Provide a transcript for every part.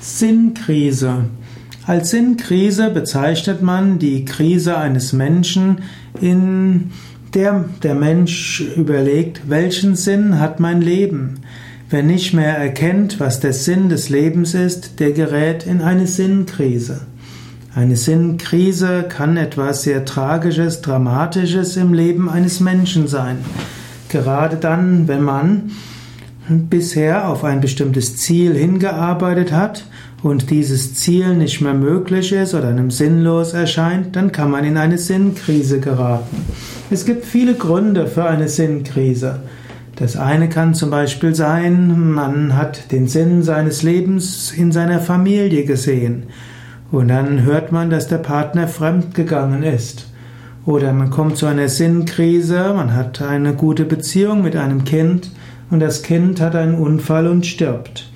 Sinnkrise. Als Sinnkrise bezeichnet man die Krise eines Menschen, in der der Mensch überlegt, welchen Sinn hat mein Leben? Wer nicht mehr erkennt, was der Sinn des Lebens ist, der gerät in eine Sinnkrise. Eine Sinnkrise kann etwas sehr Tragisches, Dramatisches im Leben eines Menschen sein. Gerade dann, wenn man bisher auf ein bestimmtes Ziel hingearbeitet hat und dieses Ziel nicht mehr möglich ist oder einem sinnlos erscheint, dann kann man in eine Sinnkrise geraten. Es gibt viele Gründe für eine Sinnkrise. Das eine kann zum Beispiel sein, man hat den Sinn seines Lebens in seiner Familie gesehen und dann hört man, dass der Partner fremdgegangen ist. Oder man kommt zu einer Sinnkrise, man hat eine gute Beziehung mit einem Kind und das Kind hat einen Unfall und stirbt.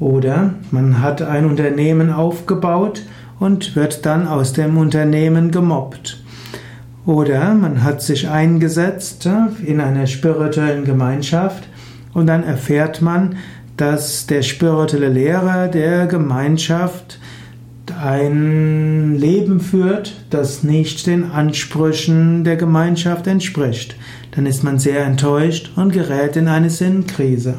Oder man hat ein Unternehmen aufgebaut und wird dann aus dem Unternehmen gemobbt. Oder man hat sich eingesetzt in einer spirituellen Gemeinschaft und dann erfährt man, dass der spirituelle Lehrer der Gemeinschaft ein Leben führt, das nicht den Ansprüchen der Gemeinschaft entspricht dann ist man sehr enttäuscht und gerät in eine Sinnkrise.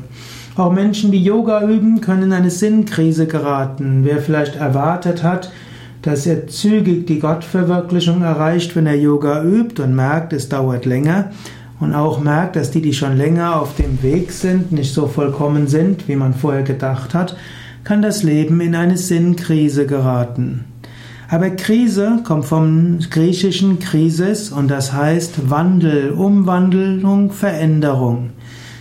Auch Menschen, die Yoga üben, können in eine Sinnkrise geraten. Wer vielleicht erwartet hat, dass er zügig die Gottverwirklichung erreicht, wenn er Yoga übt und merkt, es dauert länger und auch merkt, dass die, die schon länger auf dem Weg sind, nicht so vollkommen sind, wie man vorher gedacht hat, kann das Leben in eine Sinnkrise geraten. Aber Krise kommt vom griechischen Krisis und das heißt Wandel, Umwandlung, Veränderung.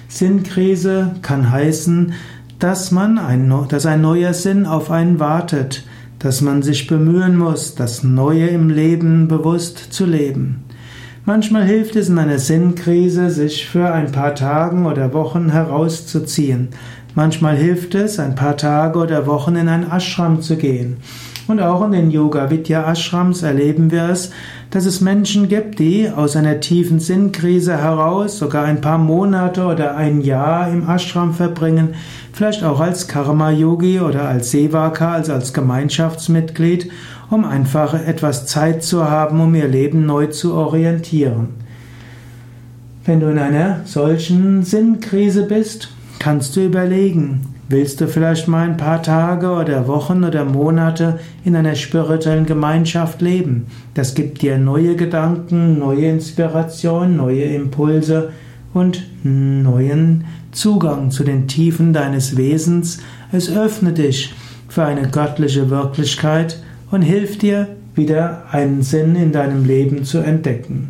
Sinnkrise kann heißen, dass man ein, dass ein neuer Sinn auf einen wartet, dass man sich bemühen muss, das Neue im Leben bewusst zu leben. Manchmal hilft es in einer Sinnkrise, sich für ein paar Tagen oder Wochen herauszuziehen. Manchmal hilft es, ein paar Tage oder Wochen in ein Ashram zu gehen. Und auch in den Yoga Vidya Ashrams erleben wir es, dass es Menschen gibt, die aus einer tiefen Sinnkrise heraus sogar ein paar Monate oder ein Jahr im Ashram verbringen, vielleicht auch als Karma Yogi oder als Sevaka, also als Gemeinschaftsmitglied, um einfach etwas Zeit zu haben, um ihr Leben neu zu orientieren. Wenn du in einer solchen Sinnkrise bist, kannst du überlegen, Willst du vielleicht mal ein paar Tage oder Wochen oder Monate in einer spirituellen Gemeinschaft leben? Das gibt dir neue Gedanken, neue Inspiration, neue Impulse und neuen Zugang zu den Tiefen deines Wesens. Es öffnet dich für eine göttliche Wirklichkeit und hilft dir, wieder einen Sinn in deinem Leben zu entdecken.